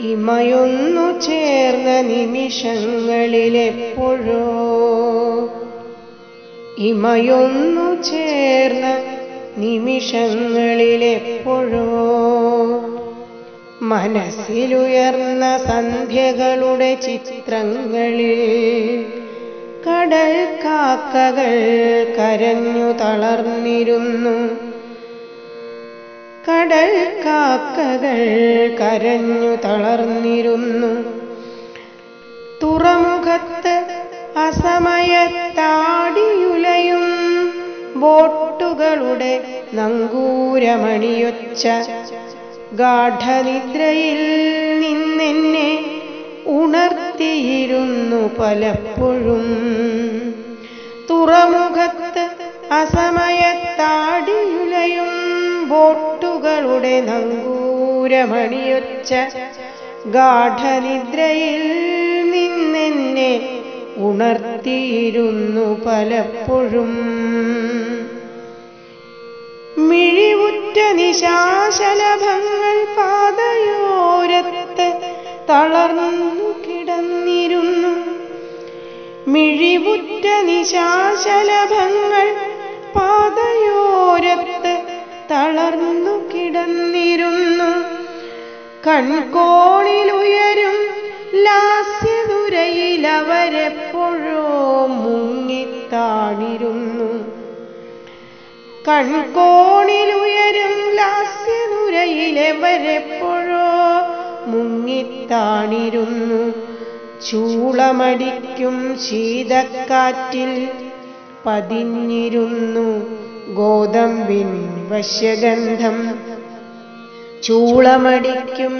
ഇമയൊന്നു ചേർന്ന നിമിഷങ്ങളിലെപ്പോഴോ? ഇമയൊന്നു ചേർന്ന നിമിഷങ്ങളിലെപ്പോഴോ? മനസ്സിലുയർന്ന സന്ധ്യകളുടെ ചിത്രങ്ങളിൽ കടൽ കാക്കകൾ കരഞ്ഞു തളർന്നിരുന്നു. കടൽ കാക്കകൾ കരഞ്ഞു തളർന്നിരുന്നു. തുറമുഖത്ത് അസമയത്താടിയുലയും ബോട്ടുകളുടെ നങ്കൂരമണിയൊച്ച ഗാഠനിദ്രയിൽ നിന്നെന്നെ ഉണർത്തിയിരുന്നു പലപ്പോഴും. തുറമുഖത്ത് അസമയത്താടിയുലയും ബോട്ടുകളുടെ നങ്കൂരമണിയൊച്ച ഗാഠനിദ്രയിൽ നിന്നെന്നെ ഉണർത്തിയിരുന്നു പലപ്പോഴും. മിഴിവുറ്റ നിശാശലഭങ്ങൾ പാതയോരത്ത് തളർന്നു കിടന്നിരുന്നു. മിഴിവുറ്റ നിശാശലഭങ്ങൾ പാതയോരത്ത് കൺകോണിലുയരും ലാസ്യതുരയിൽ അവരെപ്പോഴോ മുങ്ങിത്താണിരുന്നു. കൺകോണിലുയരും ലാസ്യനുരയിലെവരെപ്പോഴോ മുങ്ങിത്താണിരുന്നു. ചൂളമടിക്കും ശീതക്കാറ്റിൽ പതിഞ്ഞിരുന്നു. ഗോതമ്പിൻ വശ്യഗന്ധം ചൂളമടിക്കും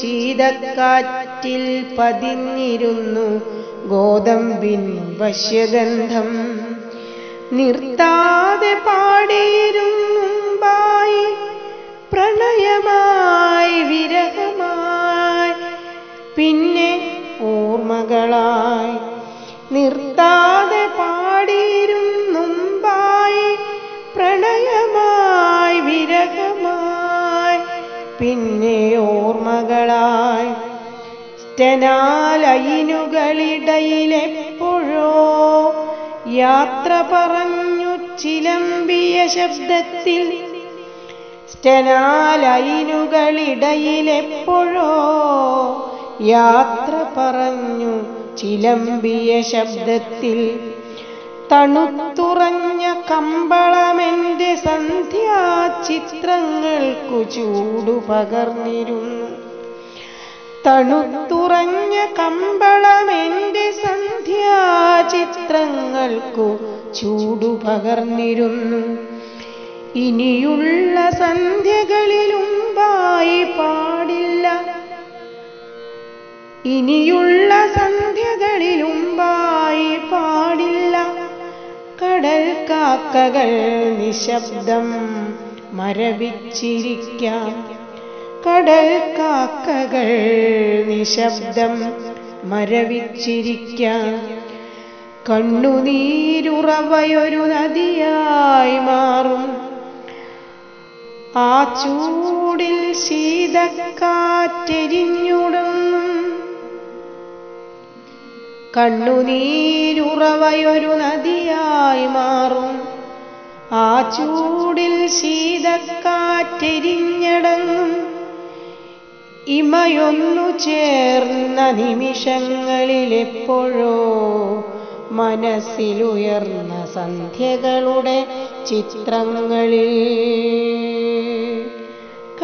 ശീതക്കാറ്റിൽ പതിഞ്ഞിരുന്നു ഗോതമ്പിൻ വശ്യഗന്ധം നിർത്താതെ പാടിയിരുന്നുമ്പായി പ്രണയമായി വിരഹമായി. പിന്നെ ഓർമ്മകളായി നിർത്താതെ പിന്നെ ഓർമ്മകളായി. സ്റ്റനാലയിനുകളിടയിലെപ്പോഴോ യാത്ര പറഞ്ഞു ചിലമ്പിയ ശബ്ദത്തിൽ. സ്റ്റനാലയിനുകളിടയിലെപ്പോഴോ യാത്ര പറഞ്ഞു ചിലമ്പിയ ശബ്ദത്തിൽ. തണുത്തുറഞ്ഞ കമ്പളമെന്റെ സന്ധ്യാചിത്രങ്ങൾക്കു ചൂടു പകർന്നിരുന്നു. തണുത്തുറഞ്ഞ കമ്പളമെന്റെ സന്ധ്യാചിത്രങ്ങൾക്കു ചൂടു പകർന്നിരുന്നു. ഇനിയുള്ള സന്ധ്യകളിലുമ്പായി പാടില്ല. ഇനിയുള്ള സന്ധ്യകളിലുമ്പായി കടൽ കാക്കകൾ നിശബ്ദം മരവിച്ചിരിക്കാം. കടൽ കാക്കകൾ നിശബ്ദം മരവിച്ചിരിക്കാം. കണ്ണുനീരുറവയൊരു നദിയായി മാറും. ആ ചൂടിൽ ശീതക്കാറ്റെരിഞ്ഞുടങ്ങും കണ്ണുനീരുറവയൊരു നദിയായി മാറും. ആ ചൂടിൽ ശീതക്കാറ്റെരിഞ്ഞടങ്ങും. ഇമയൊന്നു ചേർന്ന നിമിഷങ്ങളിലെപ്പോഴോ മനസ്സിലുയർന്ന സന്ധ്യകളുടെ ചിത്രങ്ങളിൽ.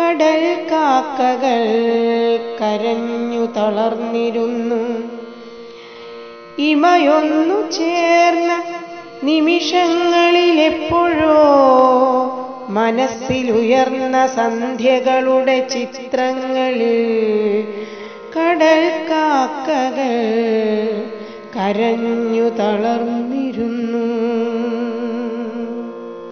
കടൽ കാക്കകൾ കരഞ്ഞു തളർന്നിരുന്നു ഇമയൊന്നു ചേർന്ന നിമിഷങ്ങളിലെപ്പോഴോ മനസ്സിലുയർന്ന സന്ധ്യകളുടെ ചിത്രങ്ങളിൽ കടൽ കാക്കകൾ കരഞ്ഞു തളർന്നിരുന്നു.